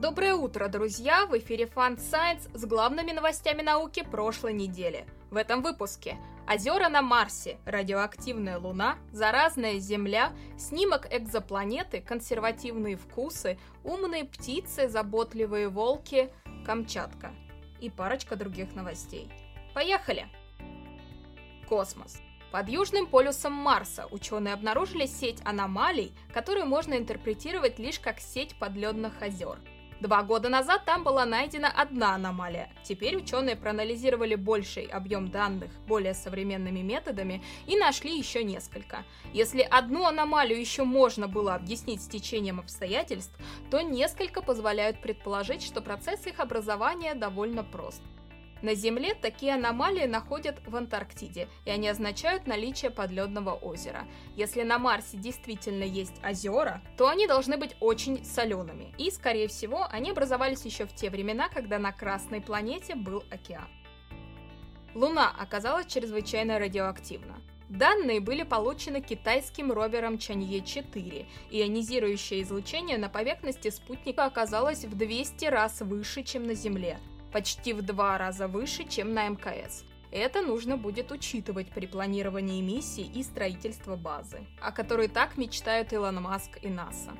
Доброе утро, друзья! В эфире Fun Science с главными новостями науки прошлой недели. В этом выпуске Озера на Марсе, радиоактивная Луна, заразная Земля, снимок экзопланеты, консервативные вкусы, умные птицы, заботливые волки, Камчатка и парочка других новостей. Поехали! Космос. Под южным полюсом Марса ученые обнаружили сеть аномалий, которую можно интерпретировать лишь как сеть подледных озер – Два года назад там была найдена одна аномалия. Теперь ученые проанализировали больший объем данных более современными методами и нашли еще несколько. Если одну аномалию еще можно было объяснить с течением обстоятельств, то несколько позволяют предположить, что процесс их образования довольно прост. На Земле такие аномалии находят в Антарктиде, и они означают наличие подледного озера. Если на Марсе действительно есть озера, то они должны быть очень солеными, и, скорее всего, они образовались еще в те времена, когда на Красной планете был океан. Луна оказалась чрезвычайно радиоактивна. Данные были получены китайским ровером Чанье-4. Ионизирующее излучение на поверхности спутника оказалось в 200 раз выше, чем на Земле почти в два раза выше, чем на МКС. Это нужно будет учитывать при планировании миссий и строительства базы, о которой так мечтают Илон Маск и НАСА.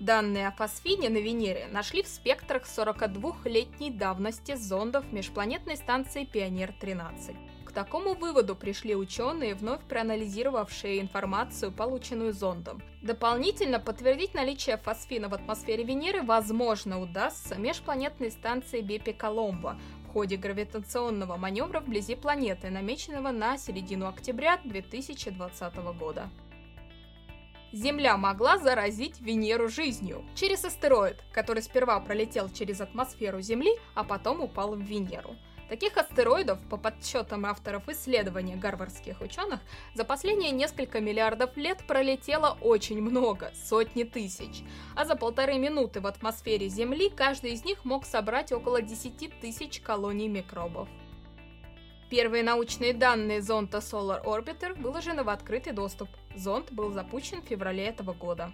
Данные о фосфине на Венере нашли в спектрах 42-летней давности зондов межпланетной станции Пионер-13. К такому выводу пришли ученые, вновь проанализировавшие информацию, полученную зондом. Дополнительно подтвердить наличие фосфина в атмосфере Венеры возможно удастся межпланетной станции Бепи-Коломбо в ходе гравитационного маневра вблизи планеты, намеченного на середину октября 2020 года. Земля могла заразить Венеру жизнью через астероид, который сперва пролетел через атмосферу Земли, а потом упал в Венеру – Таких астероидов, по подсчетам авторов исследования гарвардских ученых, за последние несколько миллиардов лет пролетело очень много, сотни тысяч. А за полторы минуты в атмосфере Земли каждый из них мог собрать около 10 тысяч колоний микробов. Первые научные данные зонда Solar Orbiter выложены в открытый доступ. Зонд был запущен в феврале этого года.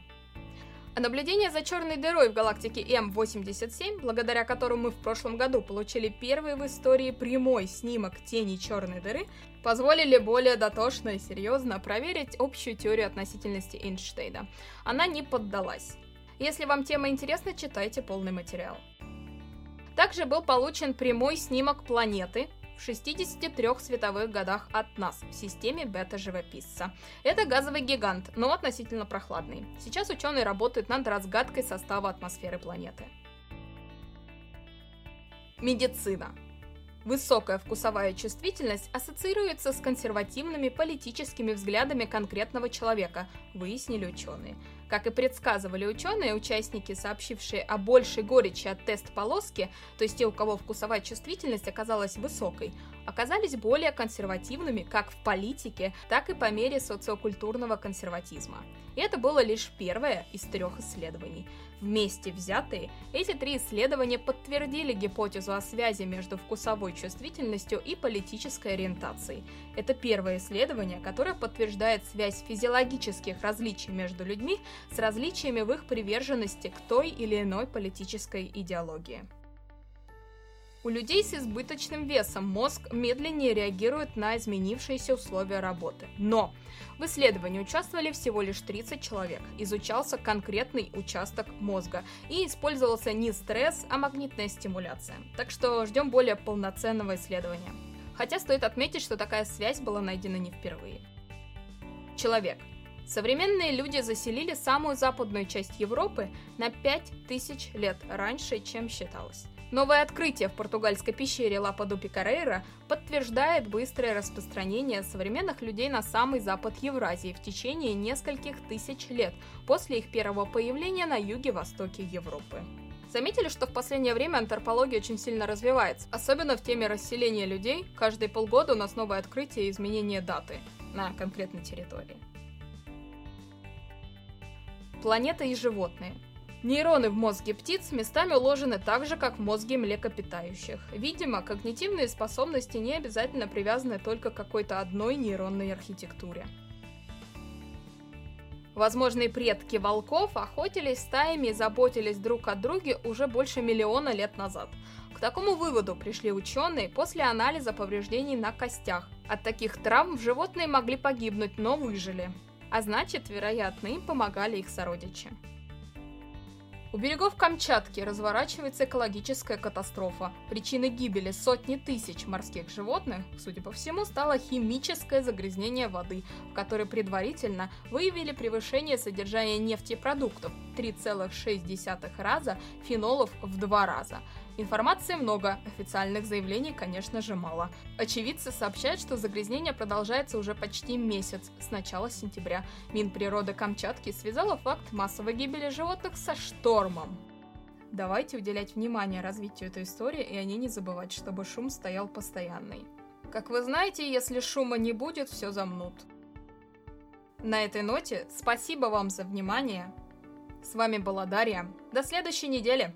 Наблюдение за черной дырой в галактике М87, благодаря которому мы в прошлом году получили первый в истории прямой снимок тени черной дыры, позволили более дотошно и серьезно проверить общую теорию относительности Эйнштейна. Она не поддалась. Если вам тема интересна, читайте полный материал. Также был получен прямой снимок планеты, в 63 световых годах от нас в системе бета-живописца. Это газовый гигант, но относительно прохладный. Сейчас ученые работают над разгадкой состава атмосферы планеты. Медицина. Высокая вкусовая чувствительность ассоциируется с консервативными политическими взглядами конкретного человека, выяснили ученые. Как и предсказывали ученые, участники, сообщившие о большей горечи от тест-полоски, то есть те, у кого вкусовая чувствительность оказалась высокой, оказались более консервативными как в политике, так и по мере социокультурного консерватизма. И это было лишь первое из трех исследований. Вместе взятые, эти три исследования подтвердили гипотезу о связи между вкусовой чувствительностью и политической ориентацией. Это первое исследование, которое подтверждает связь физиологических различий между людьми с различиями в их приверженности к той или иной политической идеологии. У людей с избыточным весом мозг медленнее реагирует на изменившиеся условия работы. Но в исследовании участвовали всего лишь 30 человек. Изучался конкретный участок мозга и использовался не стресс, а магнитная стимуляция. Так что ждем более полноценного исследования. Хотя стоит отметить, что такая связь была найдена не впервые. Человек. Современные люди заселили самую западную часть Европы на 5000 лет раньше, чем считалось. Новое открытие в португальской пещере Лападу Пикарейра подтверждает быстрое распространение современных людей на самый запад Евразии в течение нескольких тысяч лет после их первого появления на юге-востоке Европы. Заметили, что в последнее время антропология очень сильно развивается, особенно в теме расселения людей. Каждые полгода у нас новое открытие и изменение даты на конкретной территории. Планета и животные. Нейроны в мозге птиц местами уложены так же, как в мозге млекопитающих. Видимо, когнитивные способности не обязательно привязаны только к какой-то одной нейронной архитектуре. Возможные предки волков охотились стаями и заботились друг о друге уже больше миллиона лет назад. К такому выводу пришли ученые после анализа повреждений на костях. От таких травм животные могли погибнуть, но выжили. А значит, вероятно, им помогали их сородичи. У берегов Камчатки разворачивается экологическая катастрофа. Причиной гибели сотни тысяч морских животных, судя по всему, стало химическое загрязнение воды, в которой предварительно выявили превышение содержания нефтепродуктов 3,6 раза, фенолов в 2 раза. Информации много, официальных заявлений, конечно же, мало. Очевидцы сообщают, что загрязнение продолжается уже почти месяц, с начала сентября. Минприроды Камчатки связала факт массовой гибели животных со штормом. Давайте уделять внимание развитию этой истории и о ней не забывать, чтобы шум стоял постоянный. Как вы знаете, если шума не будет, все замнут. На этой ноте спасибо вам за внимание. С вами была Дарья. До следующей недели.